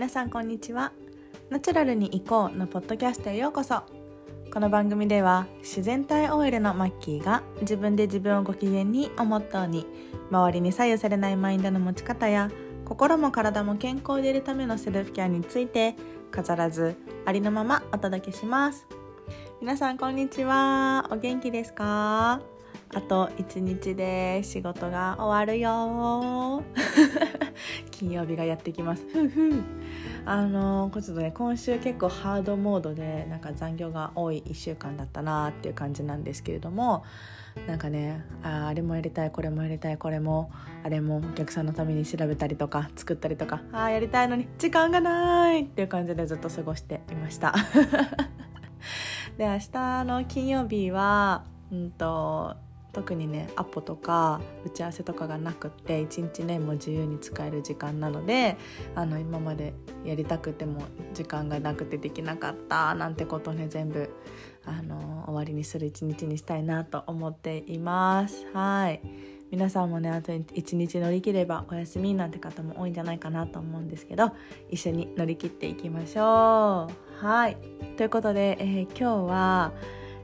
皆さんこんにちは。ナチュラルに行こうのポッドキャストへようこそ。この番組では自然体 OL のマッキーが自分で自分をご機嫌にをモットーに周りに左右されないマインドの持ち方や心も体も健康でいるためのセルフケアについて飾らずありのままお届けします。皆さんこんにちは。お元気ですか？あと1日で仕事が終わるよ。金曜日がやってきます。あのちょっとね今週結構ハードモードでなんか残業が多い1週間だったなっていう感じなんですけれどもなんかねああれもやりたいこれもやりたいこれもあれもお客さんのために調べたりとか作ったりとかああやりたいのに時間がないっていう感じでずっと過ごしていました。で明日の金曜日はうんと特にねアポとか打ち合わせとかがなくって一日ねもう自由に使える時間なのであの今までやりたくても時間がなくてできなかったなんてことね全部あの終わりにする一日にしたいなと思っています。はい。皆さんもねあと一日乗り切ればお休みなんて方も多いんじゃないかなと思うんですけど一緒に乗り切っていきましょう。はい。ということで、えー、今日は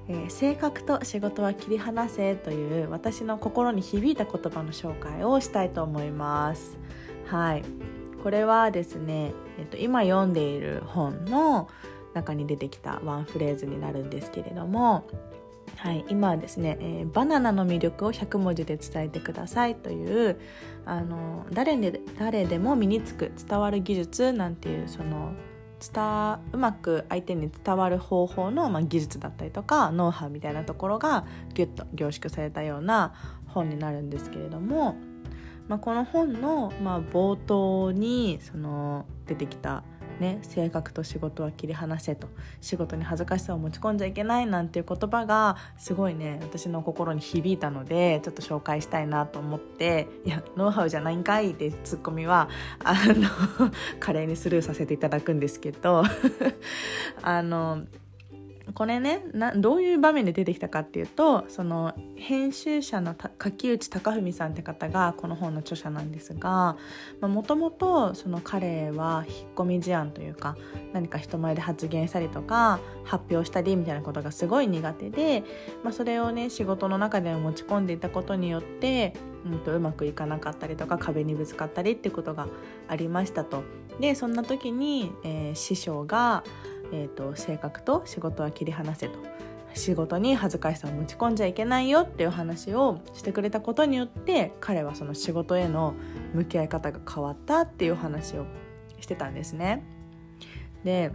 えー、性格と仕事は切り離せという私の心に響いた言葉の紹介をしたいと思います。はい。これはですね、えっと、今読んでいる本の中に出てきたワンフレーズになるんですけれどもはい、今はですね、えー、バナナの魅力を100文字で伝えてくださいというあの誰で誰でも身につく伝わる技術なんていうその伝うまく相手に伝わる方法の、まあ、技術だったりとかノウハウみたいなところがギュッと凝縮されたような本になるんですけれども、まあ、この本の、まあ、冒頭にその出てきたね、性格と仕事は切り離せと仕事に恥ずかしさを持ち込んじゃいけないなんていう言葉がすごいね私の心に響いたのでちょっと紹介したいなと思っていやノウハウじゃないんかいってツッコミはあの 華麗にスルーさせていただくんですけど あのこれねなどういう場面で出てきたかっていうとその編集者の柿内隆文さんって方がこの本の著者なんですがもともと彼は引っ込み思案というか何か人前で発言したりとか発表したりみたいなことがすごい苦手で、まあ、それをね仕事の中で持ち込んでいたことによってうんとうまくいかなかったりとか壁にぶつかったりっていうことがありましたと。でそんな時に、えー、師匠がえーと、性格と仕事は切り離せと仕事に恥ずかしさを持ち込んじゃいけないよっていう話をしてくれたことによって彼はその仕事への向き合い方が変わったっていう話をしてたんですね。で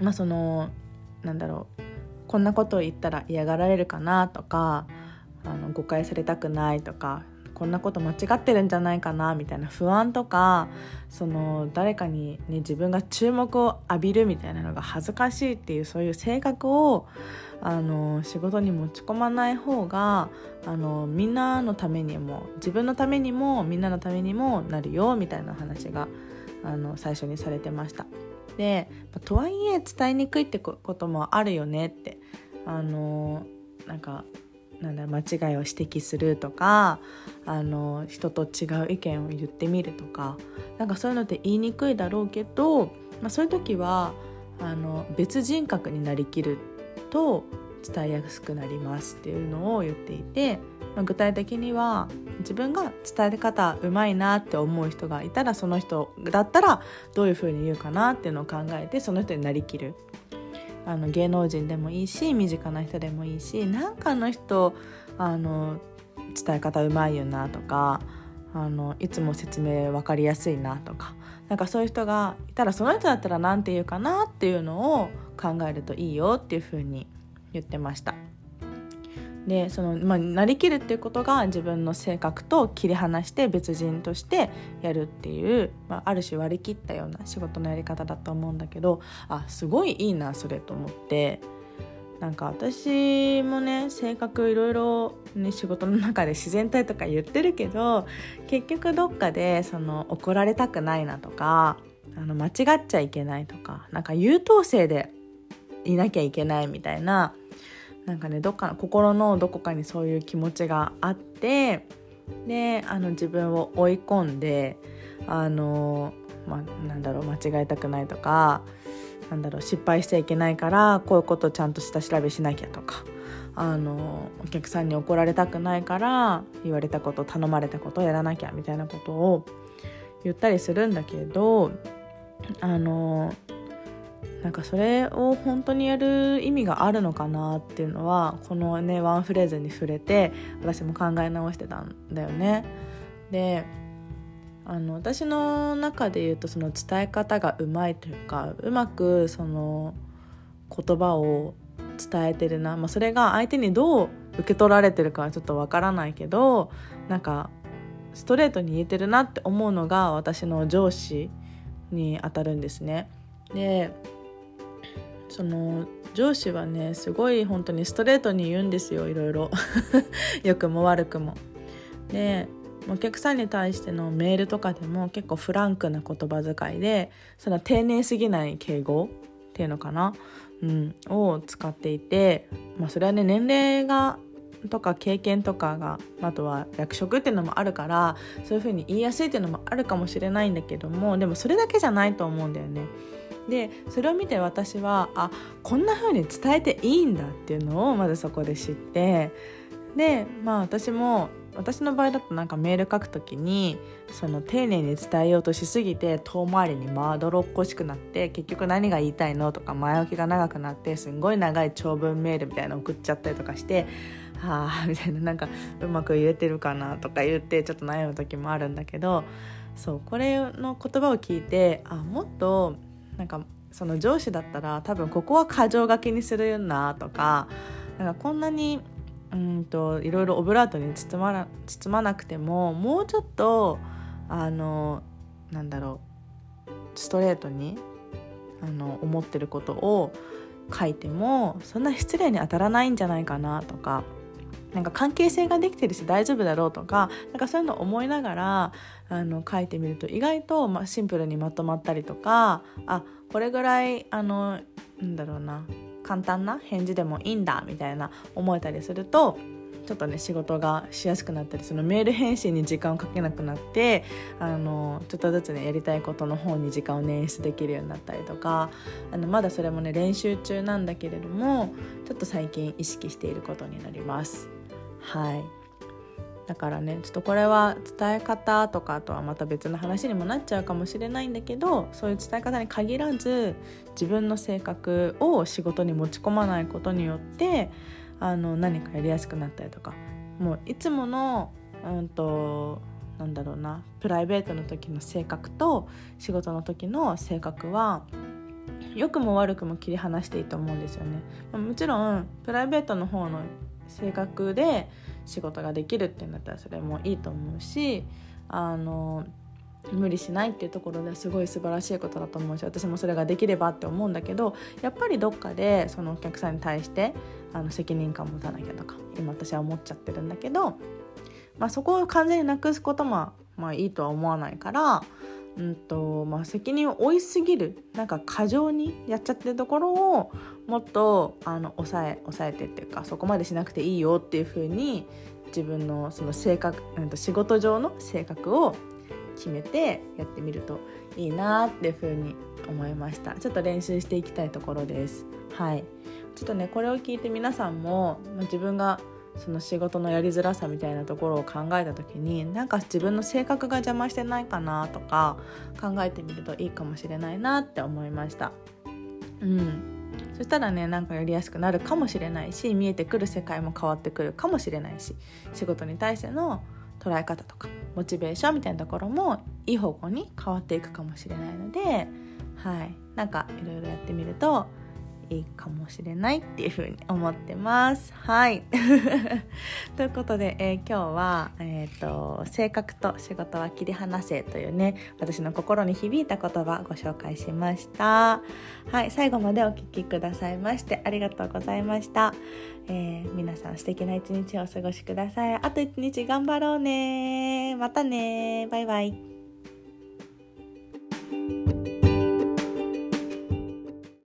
まあそのなんだろうこんなことを言ったら嫌がられるかなとかあの誤解されたくないとかこんなこと間違ってるんじゃないかなみたいな不安とかその誰かに、ね、自分が注目を浴びるみたいなのが恥ずかしいっていうそういう性格をあの仕事に持ち込まない方があのみんなのためにも自分のためにもみんなのためにもなるよみたいな話があの最初にされてました。でとはいえ伝えにくいってこともあるよねってあのなんかなんだ間違いを指摘するとかあの人と違う意見を言ってみるとかなんかそういうのって言いにくいだろうけど、まあ、そういう時はあの別人格になりきると伝えやすくなりますっていうのを言っていて、まあ、具体的には自分が伝え方うまいなって思う人がいたらその人だったらどういうふうに言うかなっていうのを考えてその人になりきる。あの芸能人でもいいし身近な人でもいいしなんかあの人あの伝え方うまいよなとかあのいつも説明分かりやすいなとかなんかそういう人がいたらその人だったら何て言うかなっていうのを考えるといいよっていうふうに言ってました。でその、まあ、なりきるっていうことが自分の性格と切り離して別人としてやるっていう、まあ、ある種割り切ったような仕事のやり方だと思うんだけどあすごいいいなそれと思って。なんか私もね性格いろいろ、ね、仕事の中で自然体とか言ってるけど結局どっかでその怒られたくないなとかあの間違っちゃいけないとかなんか優等生でいなきゃいけないみたいななんかねどっか心のどこかにそういう気持ちがあってであの自分を追い込んであのま、なんだろう間違えたくないとかなんだろう失敗しちゃいけないからこういうことちゃんと下調べしなきゃとかあのお客さんに怒られたくないから言われたこと頼まれたことをやらなきゃみたいなことを言ったりするんだけどあのなんかそれを本当にやる意味があるのかなっていうのはこのねワンフレーズに触れて私も考え直してたんだよね。であの私の中で言うとその伝え方がうまいというかうまくその言葉を伝えてるな、まあ、それが相手にどう受け取られてるかはちょっとわからないけどなんかストレートに言えてるなって思うのが私の上司にあたるんですね。でその上司はねすごい本当にストレートに言うんですよいろいろ 良くも悪くも。でお客さんに対してのメールとかでも結構フランクな言葉遣いでその丁寧すぎない敬語っていうのかな、うん、を使っていて、まあ、それはね年齢がとか経験とかがあとは役職っていうのもあるからそういうふうに言いやすいっていうのもあるかもしれないんだけどもでもそれだけじゃないと思うんだよね。でそれを見て私はあこんな風に伝えていいんだっていうのをまずそこで知ってでまあ私も私の場合だとなんかメール書くときにその丁寧に伝えようとしすぎて遠回りにまどろっこしくなって結局何が言いたいのとか前置きが長くなってすんごい長い長文メールみたいなの送っちゃったりとかしてはあみたいななんかうまく言えてるかなとか言ってちょっと悩む時もあるんだけどそうこれの言葉を聞いてあもっとなんかその上司だったら多分ここは過剰書きにするなとかなんかこんなにうんといろいろオブラートに包まな包まなくてももうちょっとあのなんだろうストレートにあの思ってることを書いてもそんな失礼に当たらないんじゃないかなとかなんか関係性ができてるし大丈夫だろうとかなんかそういうのを思いながらあの書いてみると意外と、ま、シンプルにまとまったりとかあこれぐらいあのなんだろうな簡単な返事でもいいんだみたいな思えたりするとちょっとね仕事がしやすくなったりそのメール返信に時間をかけなくなってあのちょっとずつねやりたいことの方に時間を捻出できるようになったりとかあのまだそれもね練習中なんだけれどもちょっと最近意識していることになります。はいだからねちょっとこれは伝え方とかとはまた別の話にもなっちゃうかもしれないんだけどそういう伝え方に限らず自分の性格を仕事に持ち込まないことによってあの何かやりやすくなったりとかもういつものうんとなんだろうなプライベートの時の性格と仕事の時の性格は良くも悪くも切り離していいと思うんですよね。もちろんプライベートの方の性格で仕事ができるってなったらそれもいいと思うしあの無理しないっていうところですごい素晴らしいことだと思うし私もそれができればって思うんだけどやっぱりどっかでそのお客さんに対してあの責任感を持たなきゃとか今私は思っちゃってるんだけど、まあ、そこを完全になくすこともまあいいとは思わないからうんとまあ、責任を負いすぎるなんか過剰にやっちゃってるところをもっとあの抑え抑えてっていうかそこまでしなくていいよっていう風に自分のその性格、うん、と仕事上の性格を決めてやってみるといいなっていう風に思いました。ちょっと練習していきたいところです。はい。ちょっとねこれを聞いて皆さんも自分がその仕事のやりづらさみたいなところを考えた時になんか自分の性格が邪魔してないかなとか考えてみるといいかもしれないなって思いました。うん。そしたらねなんかやりやすくなるかもしれないし見えてくる世界も変わってくるかもしれないし仕事に対しての捉え方とかモチベーションみたいなところもいい方向に変わっていくかもしれないのではい。なんかいろいろやってみるといいかもしれないっていうふうに思ってます。はい。ということで、えー、今日は、えーと、性格と仕事は切り離せというね私の心に響いた言葉ご紹介しました。はい、最後までお聴きくださいましてありがとうございました。えー、皆さん素敵な一日をお過ごしください。あと一日頑張ろうね。またね。バイバイ。